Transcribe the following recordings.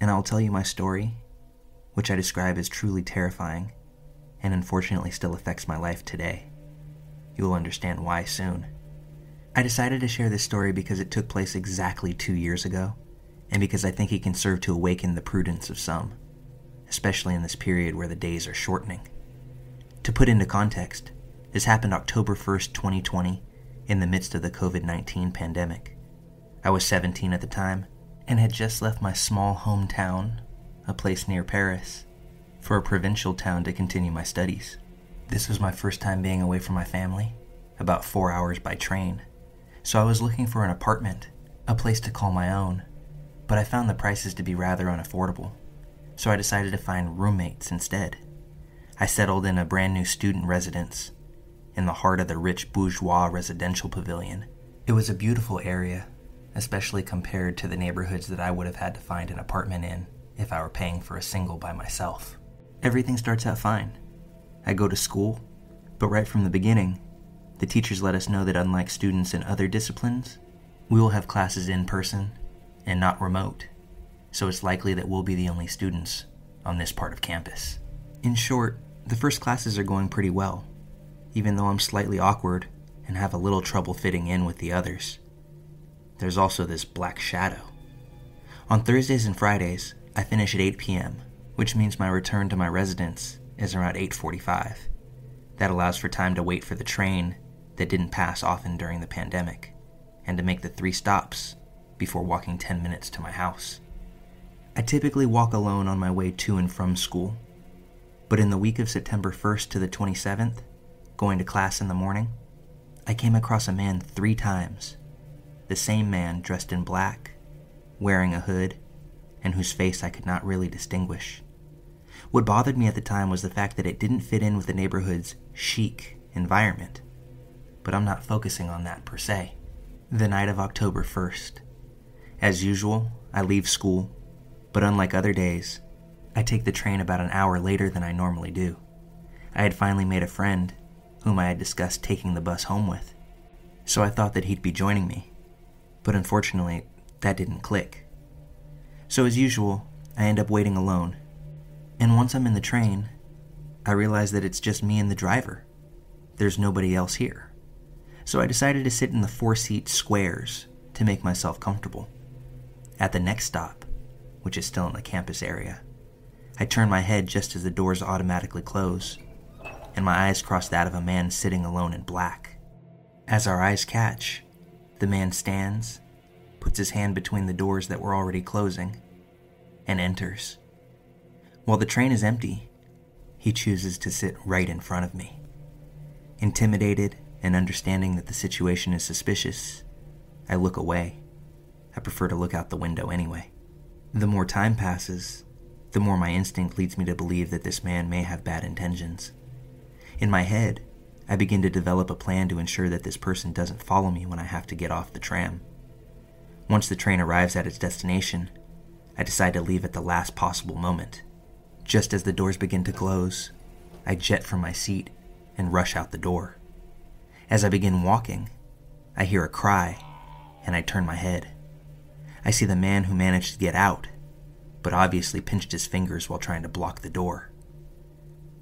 and I'll tell you my story, which I describe as truly terrifying and unfortunately still affects my life today. You will understand why soon. I decided to share this story because it took place exactly two years ago, and because I think it can serve to awaken the prudence of some, especially in this period where the days are shortening. To put into context, this happened October 1st, 2020, in the midst of the COVID 19 pandemic. I was 17 at the time and had just left my small hometown, a place near Paris, for a provincial town to continue my studies. This was my first time being away from my family, about four hours by train, so I was looking for an apartment, a place to call my own, but I found the prices to be rather unaffordable, so I decided to find roommates instead. I settled in a brand new student residence in the heart of the rich bourgeois residential pavilion. It was a beautiful area, especially compared to the neighborhoods that I would have had to find an apartment in if I were paying for a single by myself. Everything starts out fine. I go to school, but right from the beginning, the teachers let us know that unlike students in other disciplines, we will have classes in person and not remote, so it's likely that we'll be the only students on this part of campus. In short, the first classes are going pretty well, even though I'm slightly awkward and have a little trouble fitting in with the others. There's also this black shadow. On Thursdays and Fridays, I finish at 8 p.m., which means my return to my residence is around 8:45. That allows for time to wait for the train that didn't pass often during the pandemic and to make the 3 stops before walking 10 minutes to my house. I typically walk alone on my way to and from school, but in the week of September 1st to the 27th, going to class in the morning, I came across a man 3 times. The same man dressed in black, wearing a hood, and whose face I could not really distinguish. What bothered me at the time was the fact that it didn't fit in with the neighborhood's chic environment. But I'm not focusing on that per se. The night of October 1st. As usual, I leave school, but unlike other days, I take the train about an hour later than I normally do. I had finally made a friend whom I had discussed taking the bus home with, so I thought that he'd be joining me. But unfortunately, that didn't click. So, as usual, I end up waiting alone. And once I'm in the train, I realize that it's just me and the driver. There's nobody else here. So I decided to sit in the four seat squares to make myself comfortable. At the next stop, which is still in the campus area, I turn my head just as the doors automatically close, and my eyes cross that of a man sitting alone in black. As our eyes catch, the man stands, puts his hand between the doors that were already closing, and enters. While the train is empty, he chooses to sit right in front of me. Intimidated and understanding that the situation is suspicious, I look away. I prefer to look out the window anyway. The more time passes, the more my instinct leads me to believe that this man may have bad intentions. In my head, I begin to develop a plan to ensure that this person doesn't follow me when I have to get off the tram. Once the train arrives at its destination, I decide to leave at the last possible moment. Just as the doors begin to close, I jet from my seat and rush out the door. As I begin walking, I hear a cry and I turn my head. I see the man who managed to get out, but obviously pinched his fingers while trying to block the door.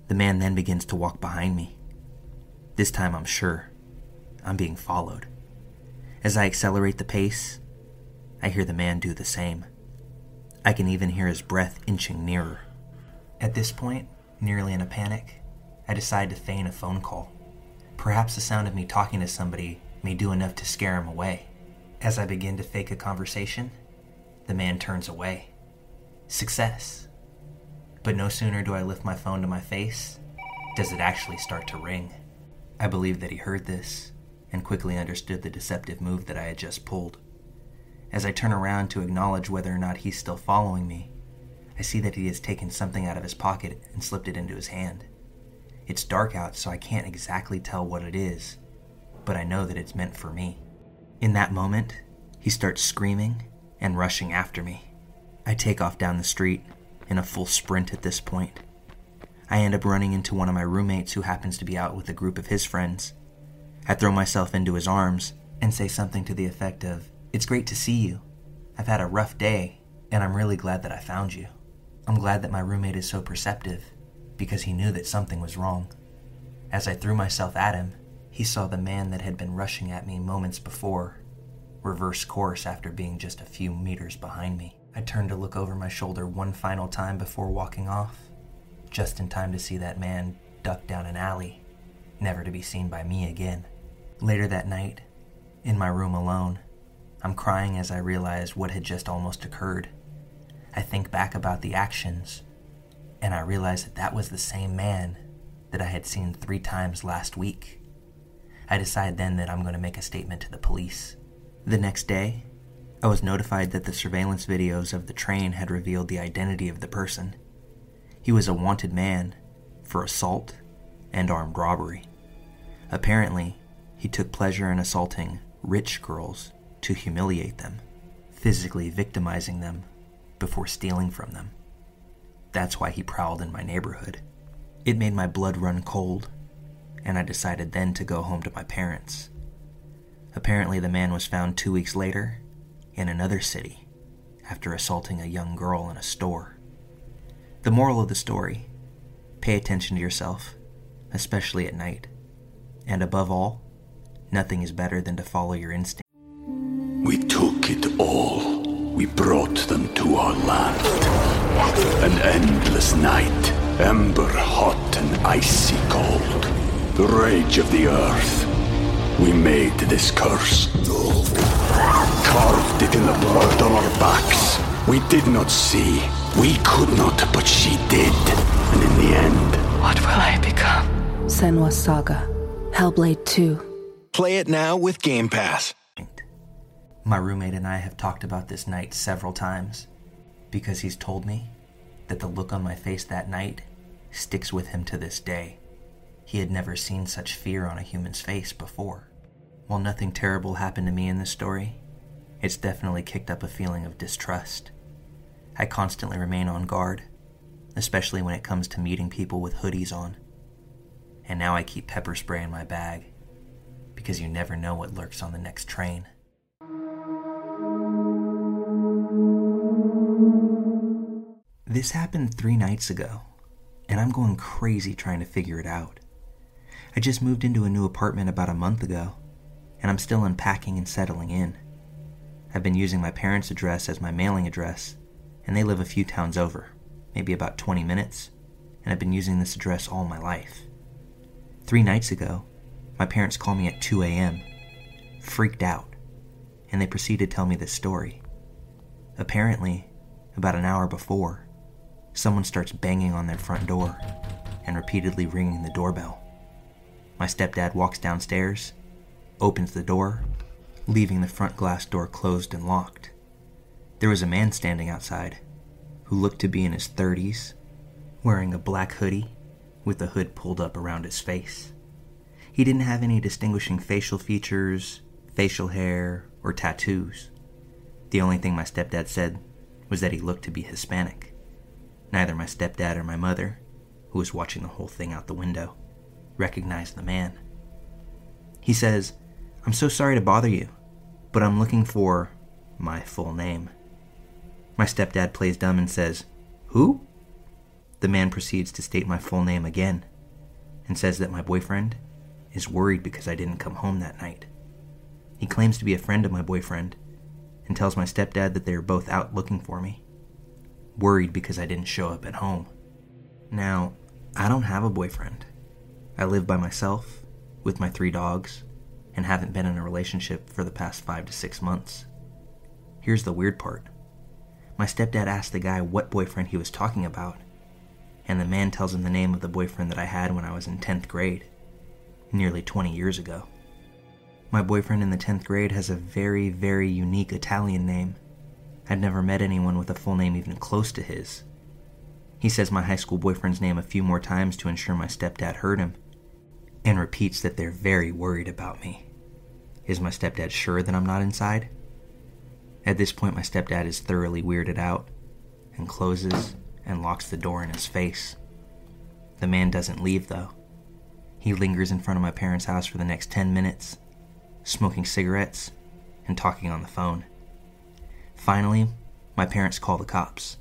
The man then begins to walk behind me. This time I'm sure I'm being followed. As I accelerate the pace, I hear the man do the same. I can even hear his breath inching nearer. At this point, nearly in a panic, I decide to feign a phone call. Perhaps the sound of me talking to somebody may do enough to scare him away. As I begin to fake a conversation, the man turns away. Success. But no sooner do I lift my phone to my face, does it actually start to ring. I believe that he heard this and quickly understood the deceptive move that I had just pulled. As I turn around to acknowledge whether or not he's still following me, I see that he has taken something out of his pocket and slipped it into his hand. It's dark out, so I can't exactly tell what it is, but I know that it's meant for me. In that moment, he starts screaming and rushing after me. I take off down the street in a full sprint at this point. I end up running into one of my roommates who happens to be out with a group of his friends. I throw myself into his arms and say something to the effect of, It's great to see you. I've had a rough day, and I'm really glad that I found you. I'm glad that my roommate is so perceptive because he knew that something was wrong. As I threw myself at him, he saw the man that had been rushing at me moments before reverse course after being just a few meters behind me. I turned to look over my shoulder one final time before walking off, just in time to see that man duck down an alley, never to be seen by me again. Later that night, in my room alone, I'm crying as I realize what had just almost occurred. I think back about the actions, and I realize that that was the same man that I had seen three times last week. I decide then that I'm going to make a statement to the police. The next day, I was notified that the surveillance videos of the train had revealed the identity of the person. He was a wanted man for assault and armed robbery. Apparently, he took pleasure in assaulting rich girls to humiliate them, physically victimizing them before stealing from them. That's why he prowled in my neighborhood. It made my blood run cold, and I decided then to go home to my parents. Apparently, the man was found two weeks later in another city after assaulting a young girl in a store. The moral of the story pay attention to yourself, especially at night. And above all, nothing is better than to follow your instinct. We took it all. We brought them to our land. An endless night, ember hot and icy cold. The rage of the earth we made this curse. Carved it in the blood on our backs. We did not see. We could not, but she did. And in the end, What will I become? Senua's Saga. Hellblade 2. Play it now with Game Pass. My roommate and I have talked about this night several times because he's told me that the look on my face that night sticks with him to this day. He had never seen such fear on a human's face before. While nothing terrible happened to me in this story, it's definitely kicked up a feeling of distrust. I constantly remain on guard, especially when it comes to meeting people with hoodies on. And now I keep pepper spray in my bag because you never know what lurks on the next train. This happened three nights ago, and I'm going crazy trying to figure it out. I just moved into a new apartment about a month ago, and I'm still unpacking and settling in. I've been using my parents' address as my mailing address, and they live a few towns over, maybe about 20 minutes, and I've been using this address all my life. Three nights ago, my parents called me at 2 a.m., freaked out, and they proceeded to tell me this story. Apparently, about an hour before, someone starts banging on their front door and repeatedly ringing the doorbell. My stepdad walks downstairs, opens the door, leaving the front glass door closed and locked. There was a man standing outside who looked to be in his 30s, wearing a black hoodie with the hood pulled up around his face. He didn't have any distinguishing facial features, facial hair, or tattoos. The only thing my stepdad said was that he looked to be Hispanic. Neither my stepdad or my mother, who was watching the whole thing out the window, recognized the man. He says, I'm so sorry to bother you, but I'm looking for my full name. My stepdad plays dumb and says, Who? The man proceeds to state my full name again and says that my boyfriend is worried because I didn't come home that night. He claims to be a friend of my boyfriend and tells my stepdad that they are both out looking for me. worried because I didn't show up at home. Now, I don't have a boyfriend. I live by myself with my three dogs and haven't been in a relationship for the past five to six months. Here's the weird part my stepdad asked the guy what boyfriend he was talking about, and the man tells him the name of the boyfriend that I had when I was in 10th grade, nearly 20 years ago. My boyfriend in the 10th grade has a very, very unique Italian name. I'd never met anyone with a full name even close to his. He says my high school boyfriend's name a few more times to ensure my stepdad heard him, and repeats that they're very worried about me. Is my stepdad sure that I'm not inside? At this point, my stepdad is thoroughly weirded out and closes and locks the door in his face. The man doesn't leave, though. He lingers in front of my parents' house for the next 10 minutes, smoking cigarettes and talking on the phone. Finally, my parents call the cops.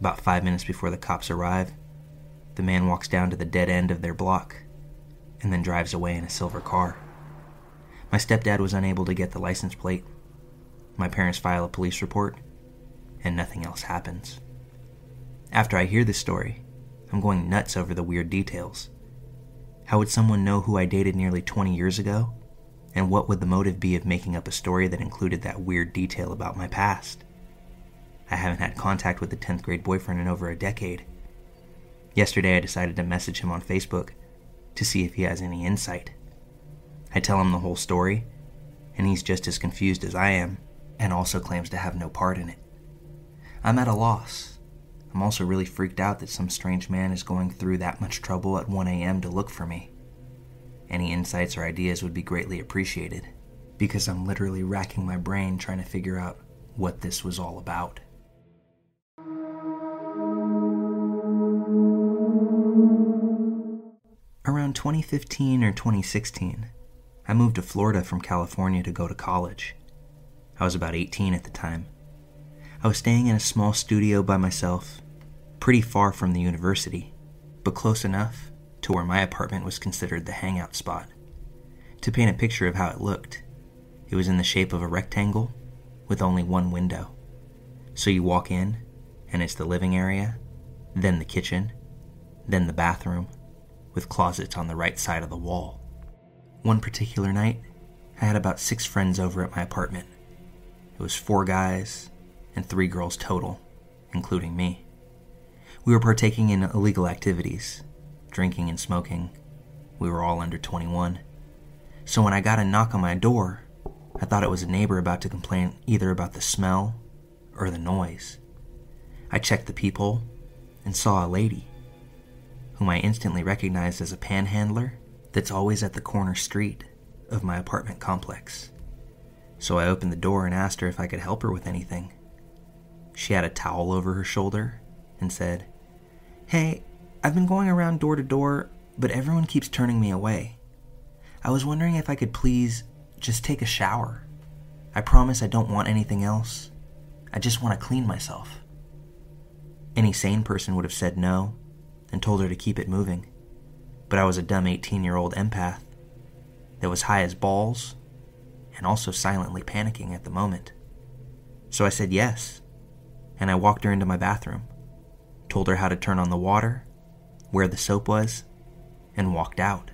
About five minutes before the cops arrive, the man walks down to the dead end of their block and then drives away in a silver car. My stepdad was unable to get the license plate. My parents file a police report, and nothing else happens. After I hear this story, I'm going nuts over the weird details. How would someone know who I dated nearly 20 years ago? And what would the motive be of making up a story that included that weird detail about my past? I haven't had contact with the 10th grade boyfriend in over a decade. Yesterday, I decided to message him on Facebook to see if he has any insight. I tell him the whole story, and he's just as confused as I am, and also claims to have no part in it. I'm at a loss. I'm also really freaked out that some strange man is going through that much trouble at 1 a.m. to look for me. Any insights or ideas would be greatly appreciated, because I'm literally racking my brain trying to figure out what this was all about. Around 2015 or 2016, I moved to Florida from California to go to college. I was about 18 at the time. I was staying in a small studio by myself, pretty far from the university, but close enough to where my apartment was considered the hangout spot. To paint a picture of how it looked, it was in the shape of a rectangle with only one window. So you walk in, and it's the living area, then the kitchen, then the bathroom, with closets on the right side of the wall. One particular night, I had about six friends over at my apartment. It was four guys and three girls total, including me. We were partaking in illegal activities, drinking and smoking. We were all under 21. So when I got a knock on my door, I thought it was a neighbor about to complain either about the smell or the noise. I checked the peephole and saw a lady whom I instantly recognized as a panhandler that's always at the corner street of my apartment complex. So I opened the door and asked her if I could help her with anything. She had a towel over her shoulder and said, Hey, I've been going around door to door, but everyone keeps turning me away. I was wondering if I could please just take a shower. I promise I don't want anything else. I just want to clean myself. Any sane person would have said no, and told her to keep it moving. But I was a dumb 18 year old empath that was high as balls and also silently panicking at the moment. So I said yes, and I walked her into my bathroom, told her how to turn on the water, where the soap was, and walked out.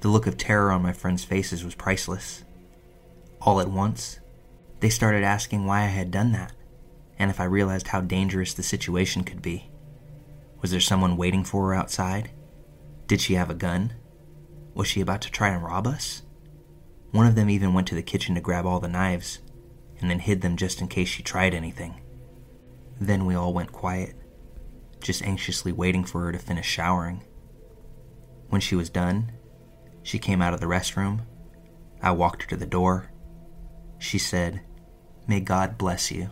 The look of terror on my friends' faces was priceless. All at once, they started asking why I had done that, and if I realized how dangerous the situation could be. Was there someone waiting for her outside? Did she have a gun? Was she about to try and rob us? One of them even went to the kitchen to grab all the knives and then hid them just in case she tried anything. Then we all went quiet, just anxiously waiting for her to finish showering. When she was done, she came out of the restroom. I walked her to the door. She said, May God bless you.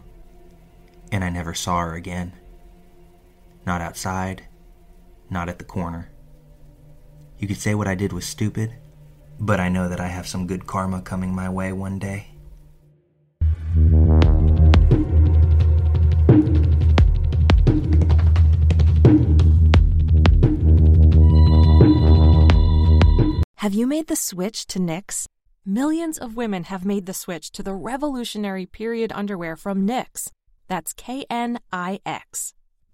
And I never saw her again. Not outside, not at the corner. You could say what I did was stupid, but I know that I have some good karma coming my way one day. Have you made the switch to Knix? Millions of women have made the switch to the revolutionary period underwear from Knix. That's K N I X.